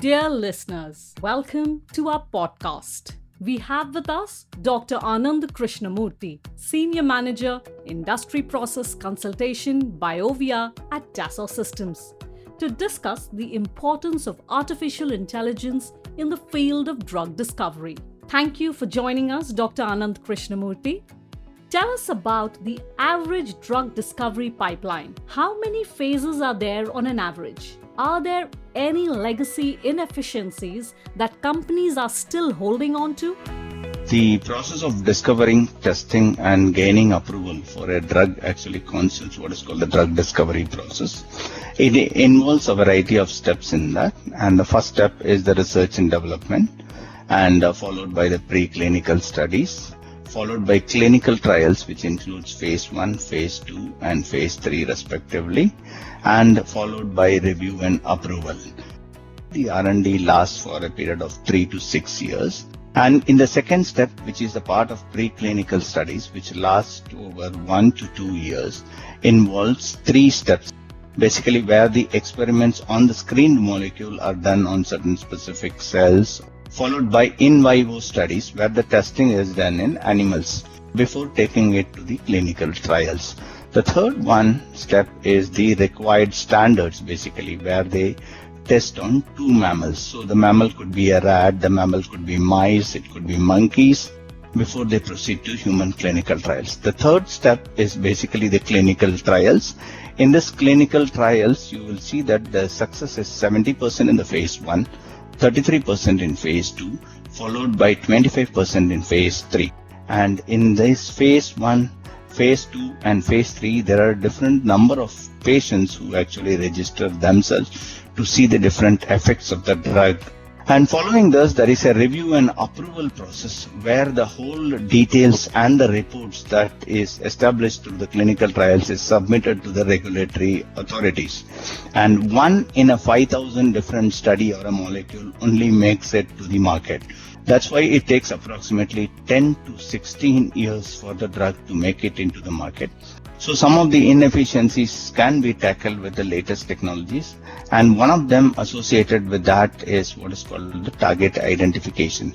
Dear listeners, welcome to our podcast. We have with us Dr. Anand Krishnamurthy, Senior Manager, Industry Process Consultation, BioVia at Dassault Systems, to discuss the importance of artificial intelligence in the field of drug discovery. Thank you for joining us, Dr. Anand Krishnamurthy. Tell us about the average drug discovery pipeline. How many phases are there on an average? Are there any legacy inefficiencies that companies are still holding on to? The process of discovering, testing, and gaining approval for a drug actually constitutes what is called the drug discovery process. It involves a variety of steps in that, and the first step is the research and development, and uh, followed by the preclinical studies, followed by clinical trials, which includes phase 1, phase 2, and phase 3 respectively, and followed by review and approval. The R&D lasts for a period of 3 to 6 years. And in the second step, which is the part of preclinical studies, which lasts over 1 to 2 years, involves three steps basically where the experiments on the screened molecule are done on certain specific cells followed by in vivo studies where the testing is done in animals before taking it to the clinical trials. The third one step is the required standards basically where they test on two mammals. So the mammal could be a rat, the mammal could be mice, it could be monkeys before they proceed to human clinical trials. The third step is basically the clinical trials. In this clinical trials, you will see that the success is 70% in the phase 1, 33% in phase 2, followed by 25% in phase 3. And in this phase 1, phase 2 and phase 3, there are different number of patients who actually register themselves to see the different effects of the drug and following this, there is a review and approval process where the whole details and the reports that is established through the clinical trials is submitted to the regulatory authorities. And one in a 5000 different study or a molecule only makes it to the market. That's why it takes approximately 10 to 16 years for the drug to make it into the market. So some of the inefficiencies can be tackled with the latest technologies and one of them associated with that is what is called the target identification.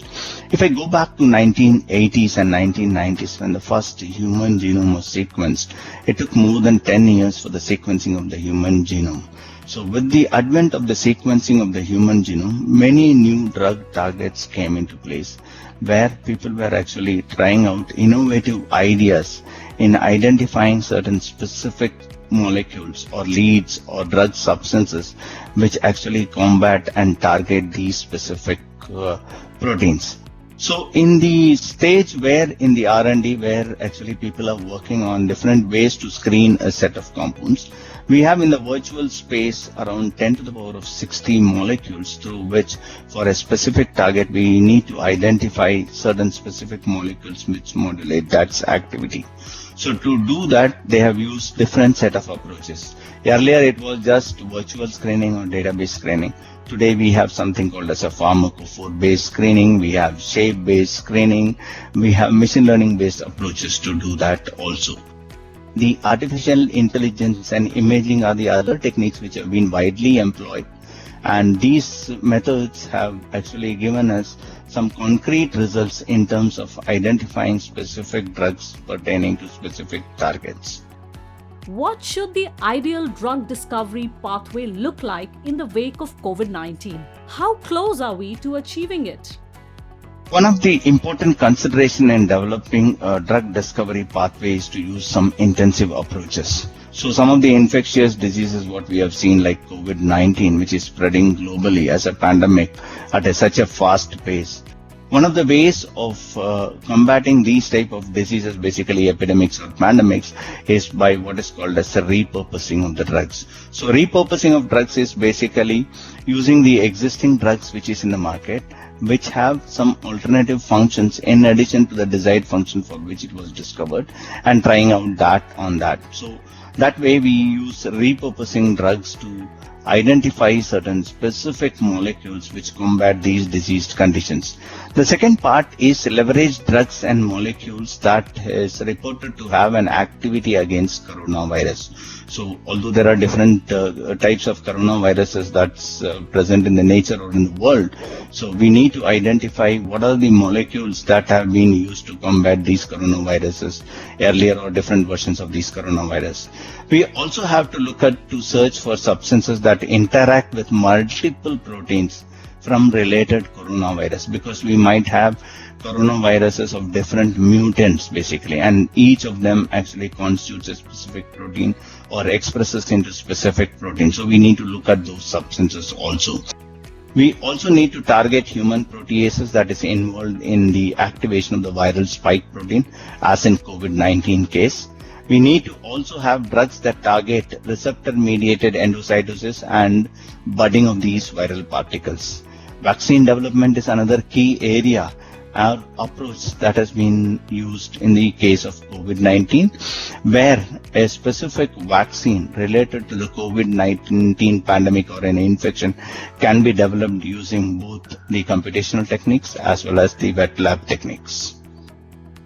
If I go back to 1980s and 1990s when the first human genome was sequenced, it took more than 10 years for the sequencing of the human genome. So with the advent of the sequencing of the human genome, many new drug targets came into place where people were actually trying out innovative ideas in identifying certain specific molecules or leads or drug substances which actually combat and target these specific uh, proteins. So in the stage where in the R&D where actually people are working on different ways to screen a set of compounds, we have in the virtual space around 10 to the power of 60 molecules through which for a specific target we need to identify certain specific molecules which modulate that activity. So to do that, they have used different set of approaches. Earlier, it was just virtual screening or database screening. Today, we have something called as a pharmacophore-based screening. We have shape-based screening. We have machine learning-based approaches to do that also. The artificial intelligence and imaging are the other techniques which have been widely employed. And these methods have actually given us some concrete results in terms of identifying specific drugs pertaining to specific targets. What should the ideal drug discovery pathway look like in the wake of COVID 19? How close are we to achieving it? One of the important consideration in developing a drug discovery pathway is to use some intensive approaches. So some of the infectious diseases, what we have seen like COVID-19, which is spreading globally as a pandemic at a, such a fast pace. One of the ways of uh, combating these type of diseases, basically epidemics or pandemics, is by what is called as a repurposing of the drugs. So repurposing of drugs is basically using the existing drugs which is in the market which have some alternative functions in addition to the desired function for which it was discovered and trying out that on that. So that way we use repurposing drugs to identify certain specific molecules which combat these diseased conditions. The second part is leverage drugs and molecules that is reported to have an activity against coronavirus. So although there are different uh, types of coronaviruses that's uh, present in the nature or in the world, so we need to identify what are the molecules that have been used to combat these coronaviruses earlier or different versions of these coronavirus. We also have to look at to search for substances that interact with multiple proteins from related coronavirus because we might have coronaviruses of different mutants basically and each of them actually constitutes a specific protein or expresses into specific protein so we need to look at those substances also. We also need to target human proteases that is involved in the activation of the viral spike protein as in covid-19 case we need to also have drugs that target receptor mediated endocytosis and budding of these viral particles. Vaccine development is another key area our approach that has been used in the case of COVID-19, where a specific vaccine related to the COVID-19 pandemic or an infection can be developed using both the computational techniques as well as the wet lab techniques.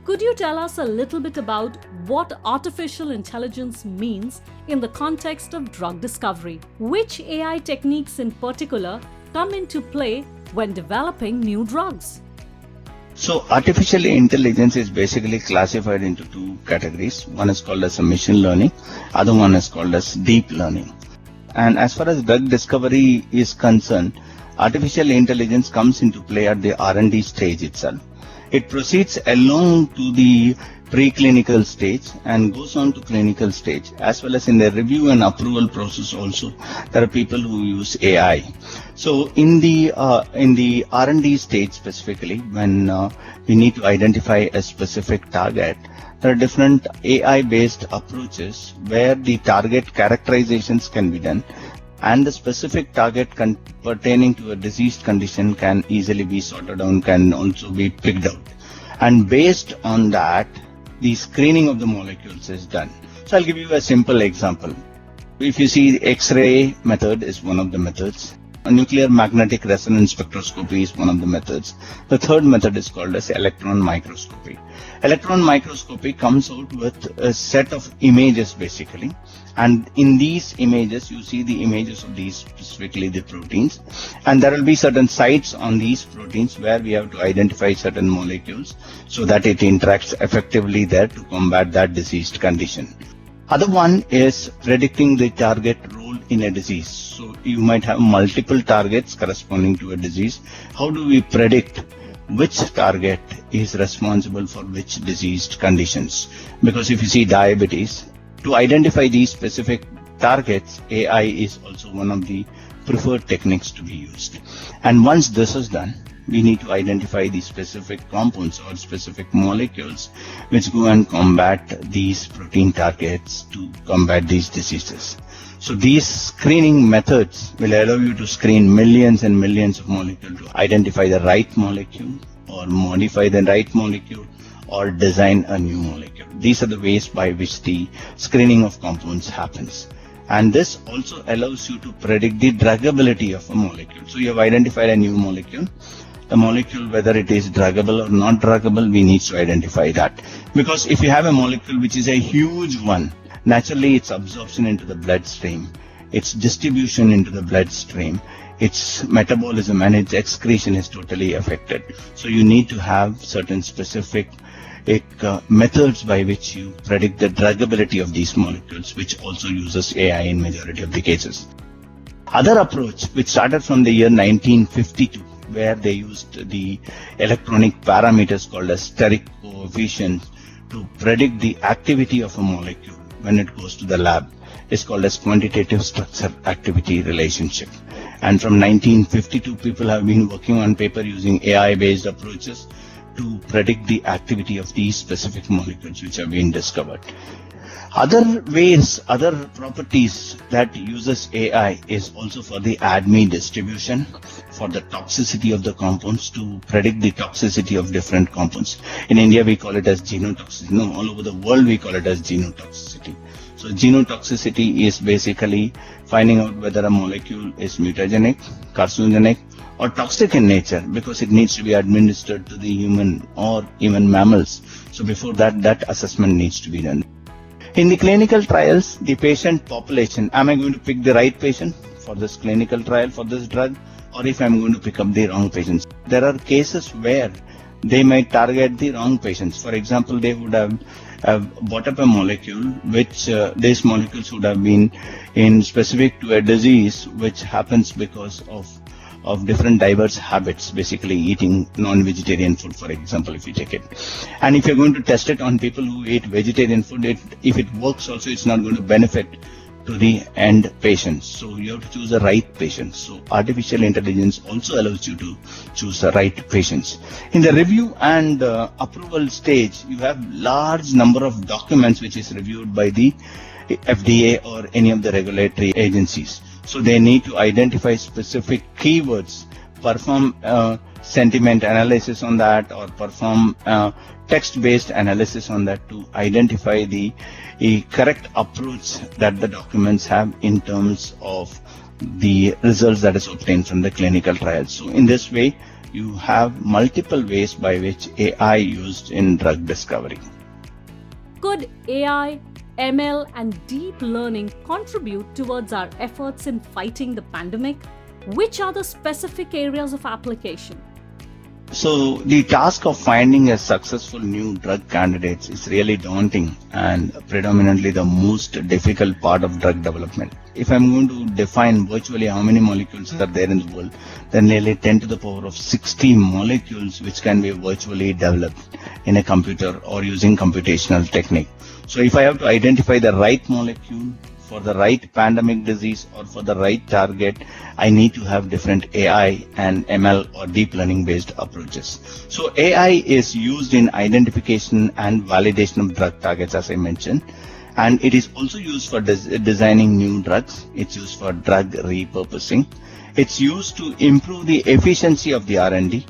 Could you tell us a little bit about what artificial intelligence means in the context of drug discovery? Which AI techniques in particular come into play when developing new drugs? So artificial intelligence is basically classified into two categories. One is called as machine learning, other one is called as deep learning. And as far as drug discovery is concerned, artificial intelligence comes into play at the R&D stage itself. It proceeds along to the preclinical stage and goes on to clinical stage as well as in the review and approval process also. There are people who use AI so in the uh, in the R&D stage specifically when uh, we need to identify a specific target there are different AI based approaches where the target characterizations can be done and the specific target con- pertaining to a diseased condition can easily be sorted out, can also be picked out. And based on that, the screening of the molecules is done. So I'll give you a simple example. If you see the X-ray method is one of the methods. Nuclear magnetic resonance spectroscopy is one of the methods. The third method is called as electron microscopy. Electron microscopy comes out with a set of images basically and in these images you see the images of these specifically the proteins and there will be certain sites on these proteins where we have to identify certain molecules so that it interacts effectively there to combat that diseased condition other one is predicting the target role in a disease so you might have multiple targets corresponding to a disease how do we predict which target is responsible for which diseased conditions because if you see diabetes to identify these specific targets, AI is also one of the preferred techniques to be used. And once this is done, we need to identify the specific compounds or specific molecules which go and combat these protein targets to combat these diseases. So these screening methods will allow you to screen millions and millions of molecules to identify the right molecule or modify the right molecule or design a new molecule. These are the ways by which the screening of compounds happens. And this also allows you to predict the druggability of a molecule. So you have identified a new molecule. The molecule, whether it is druggable or not druggable, we need to identify that. Because if you have a molecule which is a huge one, naturally its absorption into the bloodstream, its distribution into the bloodstream, its metabolism and its excretion is totally affected. So you need to have certain specific uh, methods by which you predict the druggability of these molecules, which also uses AI in majority of the cases. Other approach, which started from the year 1952, where they used the electronic parameters called as steric coefficients to predict the activity of a molecule when it goes to the lab, is called as quantitative structure activity relationship. And from 1952, people have been working on paper using AI based approaches to predict the activity of these specific molecules which have been discovered. Other ways, other properties that uses AI is also for the ADME distribution, for the toxicity of the compounds to predict the toxicity of different compounds. In India, we call it as genotoxicity. No, all over the world, we call it as genotoxicity. So genotoxicity is basically finding out whether a molecule is mutagenic, carcinogenic, or toxic in nature because it needs to be administered to the human or even mammals. So before that, that assessment needs to be done. In the clinical trials, the patient population, am I going to pick the right patient for this clinical trial for this drug or if I'm going to pick up the wrong patients? There are cases where they might target the wrong patients. For example, they would have, have bought up a molecule which uh, these molecules would have been in specific to a disease which happens because of of different diverse habits, basically eating non-vegetarian food, for example, if you take it. And if you're going to test it on people who eat vegetarian food, it, if it works also, it's not going to benefit to the end patients. So you have to choose the right patients. So artificial intelligence also allows you to choose the right patients. In the review and uh, approval stage, you have large number of documents which is reviewed by the FDA or any of the regulatory agencies. So they need to identify specific keywords, perform uh, sentiment analysis on that or perform uh, text-based analysis on that to identify the, correct approach that the documents have in terms of the results that is obtained from the clinical trials. So in this way, you have multiple ways by which AI used in drug discovery. Could AI, ML, and deep learning contribute towards our efforts in fighting the pandemic? Which are the specific areas of application? So the task of finding a successful new drug candidate is really daunting and predominantly the most difficult part of drug development. If I'm going to define virtually how many molecules are there in the world, then nearly 10 to the power of 60 molecules which can be virtually developed in a computer or using computational technique. So if I have to identify the right molecule for the right pandemic disease or for the right target, I need to have different AI and ML or deep learning based approaches. So AI is used in identification and validation of drug targets, as I mentioned. And it is also used for des- designing new drugs. It's used for drug repurposing. It's used to improve the efficiency of the R&D.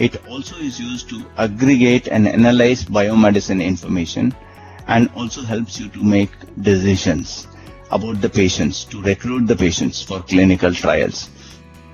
It also is used to aggregate and analyze biomedicine information and also helps you to make decisions about the patients, to recruit the patients for clinical trials.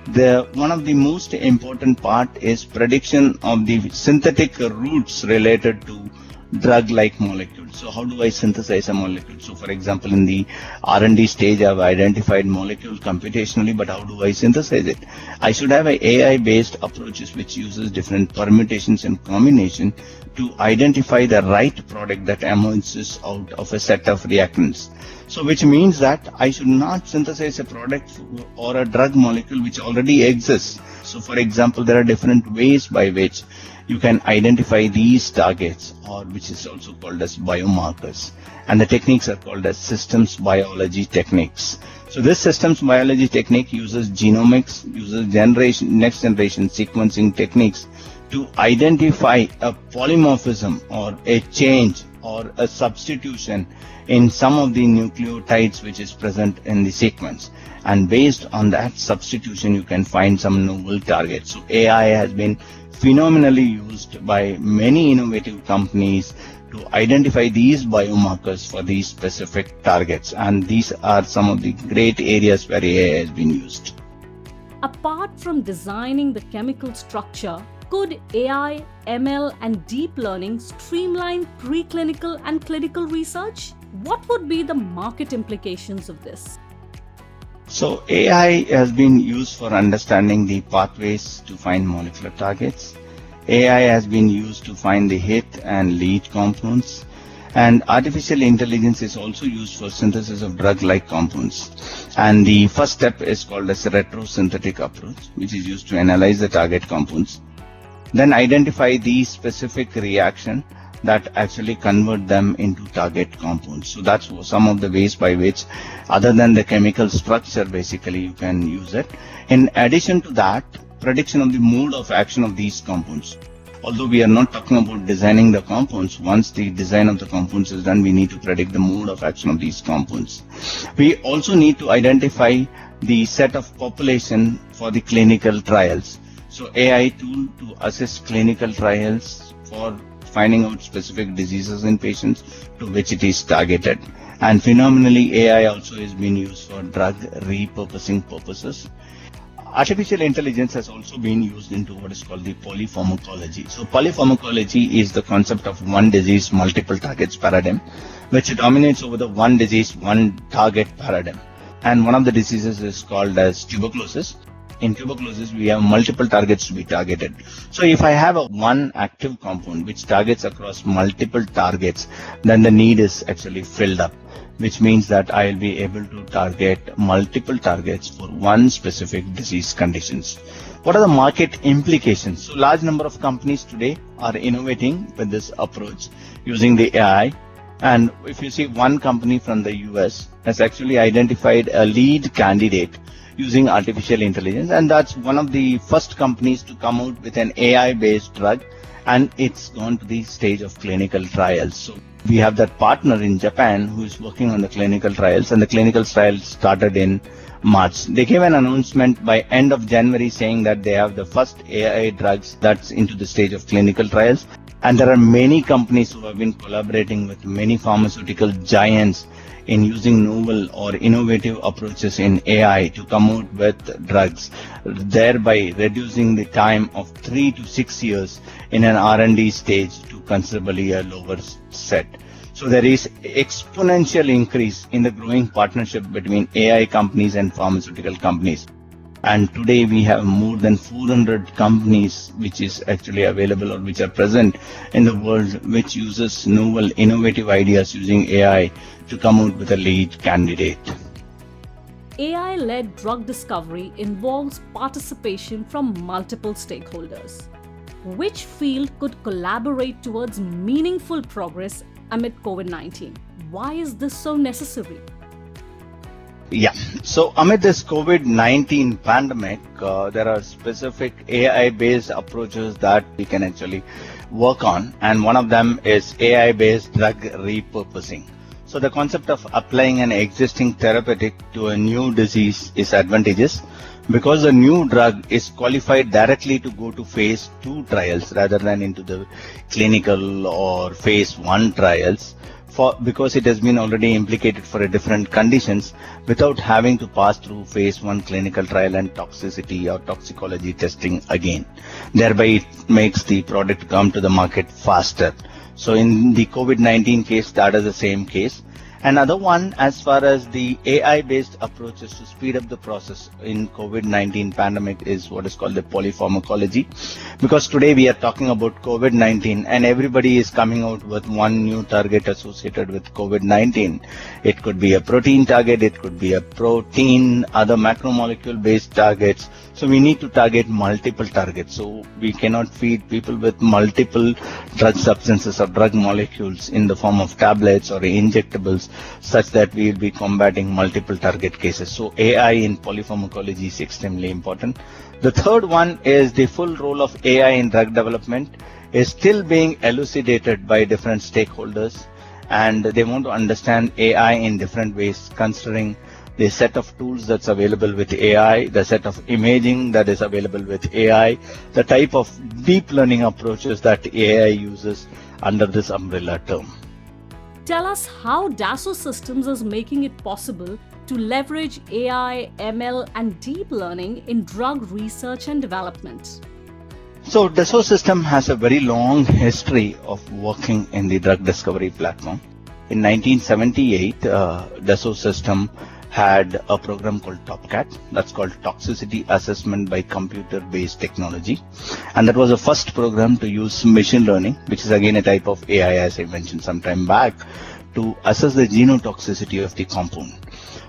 The, one of the most important part is prediction of the synthetic routes related to drug-like molecules. So how do I synthesize a molecule? So for example, in the R&D stage, I've identified molecule computationally, but how do I synthesize it? I should have a AI-based approaches which uses different permutations and combination to identify the right product that emerges out of a set of reactants. So which means that I should not synthesize a product or a drug molecule which already exists. So for example, there are different ways by which you can identify these targets or which is also called as biomarkers. And the techniques are called as systems biology techniques. So this systems biology technique uses genomics, uses generation, next generation sequencing techniques to identify a polymorphism or a change or a substitution in some of the nucleotides which is present in the sequence. And based on that substitution, you can find some novel targets. So AI has been phenomenally used by many innovative companies to identify these biomarkers for these specific targets. And these are some of the great areas where AI has been used. Apart from designing the chemical structure, could AI, ML, and deep learning streamline preclinical and clinical research? What would be the market implications of this? So AI has been used for understanding the pathways to find molecular targets. AI has been used to find the hit and lead compounds. And artificial intelligence is also used for synthesis of drug-like compounds. And the first step is called as retrosynthetic approach, which is used to analyze the target compounds. Then identify the specific reaction that actually convert them into target compounds. So that's some of the ways by which, other than the chemical structure, basically you can use it. In addition to that, prediction of the mode of action of these compounds. Although we are not talking about designing the compounds, once the design of the compounds is done, we need to predict the mode of action of these compounds. We also need to identify the set of population for the clinical trials. So AI tool to assist clinical trials for finding out specific diseases in patients to which it is targeted. And phenomenally, AI also is being used for drug repurposing purposes. Artificial intelligence has also been used into what is called the polypharmacology. So polypharmacology is the concept of one disease, multiple targets paradigm, which dominates over the one disease, one target paradigm. And one of the diseases is called as tuberculosis in tuberculosis, we have multiple targets to be targeted. So if I have a one active compound which targets across multiple targets, then the need is actually filled up, which means that I will be able to target multiple targets for one specific disease conditions. What are the market implications? So large number of companies today are innovating with this approach using the AI and if you see one company from the US has actually identified a lead candidate using artificial intelligence. And that's one of the first companies to come out with an AI based drug. And it's gone to the stage of clinical trials. So we have that partner in Japan who is working on the clinical trials and the clinical trials started in March. They gave an announcement by end of January saying that they have the first AI drugs that's into the stage of clinical trials. And there are many companies who have been collaborating with many pharmaceutical giants in using novel or innovative approaches in AI to come out with drugs, thereby reducing the time of three to six years in an R&D stage to considerably a lower set. So there is exponential increase in the growing partnership between AI companies and pharmaceutical companies and today we have more than 400 companies which is actually available or which are present in the world which uses novel innovative ideas using AI to come out with a lead candidate. AI-led drug discovery involves participation from multiple stakeholders. Which field could collaborate towards meaningful progress amid COVID-19? Why is this so necessary? Yeah. So amid this COVID-19 pandemic, uh, there are specific AI-based approaches that we can actually work on. And one of them is AI-based drug repurposing. So the concept of applying an existing therapeutic to a new disease is advantageous because the new drug is qualified directly to go to phase 2 trials rather than into the clinical or phase 1 trials for because it has been already implicated for a different conditions without having to pass through phase one clinical trial and toxicity or toxicology testing again. Thereby it makes the product come to the market faster. So in the COVID-19 case, that is the same case. Another one, as far as the AI-based approaches to speed up the process in COVID-19 pandemic is what is called the polypharmacology. Because today we are talking about COVID-19 and everybody is coming out with one new target associated with COVID-19. It could be a protein target, it could be a protein, other macromolecule based targets. So we need to target multiple targets. So we cannot feed people with multiple drug substances or drug molecules in the form of tablets or injectables such that we will be combating multiple target cases. So AI in polypharmacology is extremely important. The third one is the full role of AI in drug development is still being elucidated by different stakeholders and they want to understand AI in different ways considering the set of tools that's available with AI, the set of imaging that is available with AI, the type of deep learning approaches that AI uses under this umbrella term. Tell us how Dassault Systems is making it possible to leverage AI, ML, and deep learning in drug research and development. So Dassault System has a very long history of working in the drug discovery platform. In 1978, uh, Dassault System had a program called TOPCAT that's called Toxicity Assessment by Computer Based Technology. And that was the first program to use machine learning, which is again a type of AI, as I mentioned some time back, to assess the genotoxicity of the compound.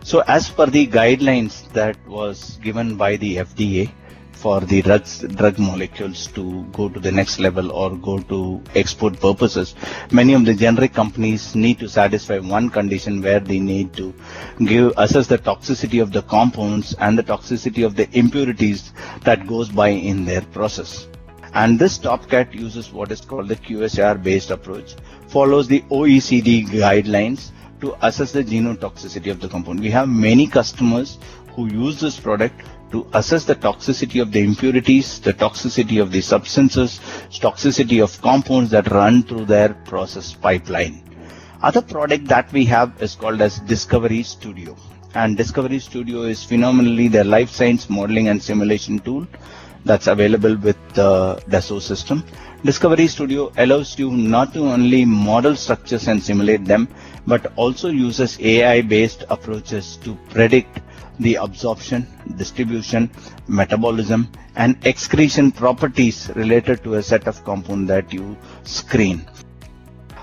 So as per the guidelines that was given by the FDA, for the drugs, drug molecules to go to the next level or go to export purposes. Many of the generic companies need to satisfy one condition where they need to give assess the toxicity of the compounds and the toxicity of the impurities that goes by in their process. And this TOPCAT uses what is called the QSAR based approach, follows the OECD guidelines to assess the genotoxicity of the compound. We have many customers who use this product to assess the toxicity of the impurities, the toxicity of the substances, toxicity of compounds that run through their process pipeline. Other product that we have is called as Discovery Studio. And Discovery Studio is phenomenally the life science modeling and simulation tool that's available with the Dassault system. Discovery Studio allows you not to only model structures and simulate them, but also uses AI based approaches to predict the absorption, distribution, metabolism, and excretion properties related to a set of compound that you screen.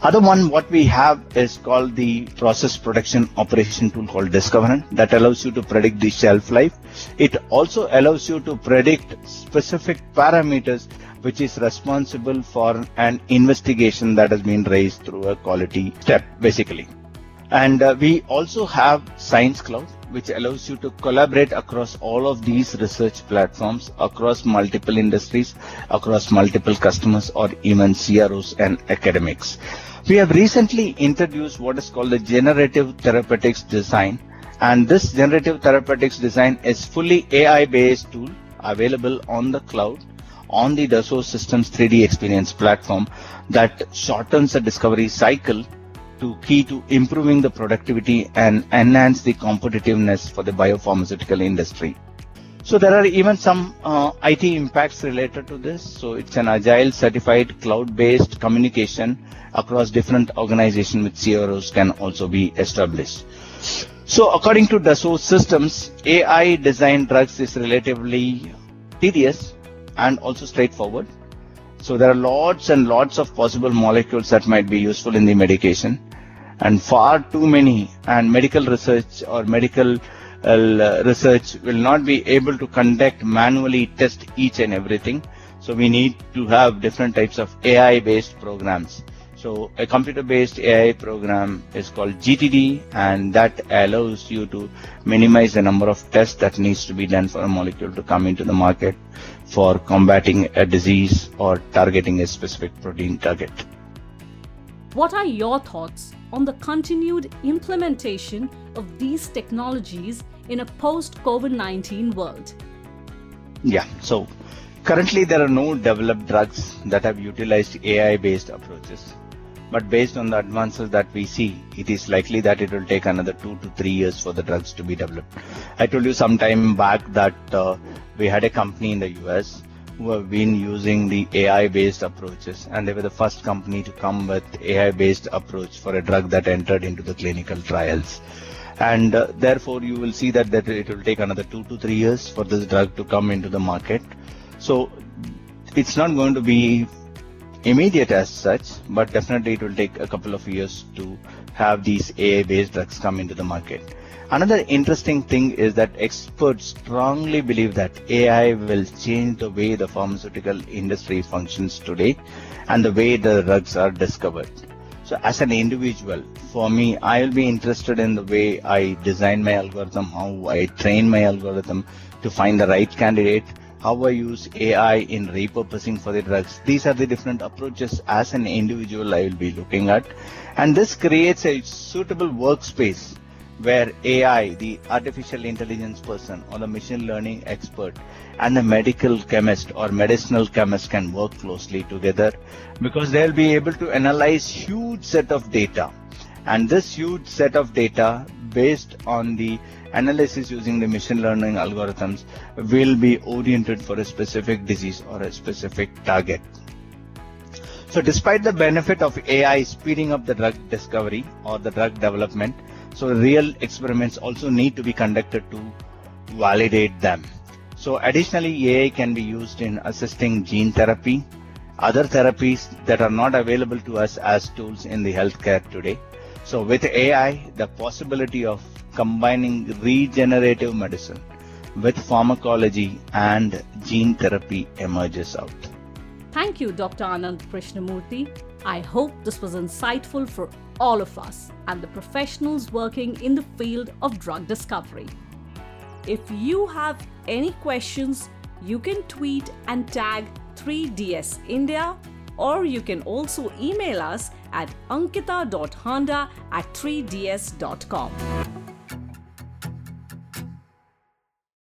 Other one, what we have is called the process production operation tool called Discoverant that allows you to predict the shelf life. It also allows you to predict specific parameters which is responsible for an investigation that has been raised through a quality step basically. And uh, we also have Science Cloud which allows you to collaborate across all of these research platforms across multiple industries, across multiple customers or even CROs and academics. We have recently introduced what is called the generative therapeutics design. And this generative therapeutics design is fully AI based tool available on the cloud on the Dassault Systems 3D Experience platform that shortens the discovery cycle to key to improving the productivity and enhance the competitiveness for the biopharmaceutical industry. So there are even some uh, IT impacts related to this. So it's an agile certified cloud-based communication across different organizations with CROs can also be established. So according to Dassault systems, AI designed drugs is relatively tedious and also straightforward. So there are lots and lots of possible molecules that might be useful in the medication and far too many and medical research or medical uh, research will not be able to conduct manually test each and everything. So we need to have different types of AI based programs. So a computer based AI program is called GTD and that allows you to minimize the number of tests that needs to be done for a molecule to come into the market for combating a disease or targeting a specific protein target. What are your thoughts on the continued implementation of these technologies in a post COVID 19 world? Yeah, so currently there are no developed drugs that have utilized AI based approaches. But based on the advances that we see, it is likely that it will take another two to three years for the drugs to be developed. I told you some time back that uh, we had a company in the US who have been using the AI based approaches and they were the first company to come with AI based approach for a drug that entered into the clinical trials. And uh, therefore you will see that, that it will take another two to three years for this drug to come into the market. So it's not going to be immediate as such but definitely it will take a couple of years to have these AI based drugs come into the market Another interesting thing is that experts strongly believe that AI will change the way the pharmaceutical industry functions today and the way the drugs are discovered. So as an individual, for me, I'll be interested in the way I design my algorithm, how I train my algorithm to find the right candidate, how I use AI in repurposing for the drugs. These are the different approaches as an individual I will be looking at. And this creates a suitable workspace where AI, the artificial intelligence person or the machine learning expert and the medical chemist or medicinal chemist can work closely together because they'll be able to analyze huge set of data and this huge set of data based on the analysis using the machine learning algorithms will be oriented for a specific disease or a specific target. So despite the benefit of AI speeding up the drug discovery or the drug development, so real experiments also need to be conducted to validate them. So additionally, AI can be used in assisting gene therapy, other therapies that are not available to us as tools in the healthcare today. So with AI, the possibility of combining regenerative medicine with pharmacology and gene therapy emerges out. Thank you, Dr. Anand Krishnamurthy. I hope this was insightful for all of us and the professionals working in the field of drug discovery. If you have any questions, you can tweet and tag 3DS India or you can also email us at ankita.honda at 3ds.com.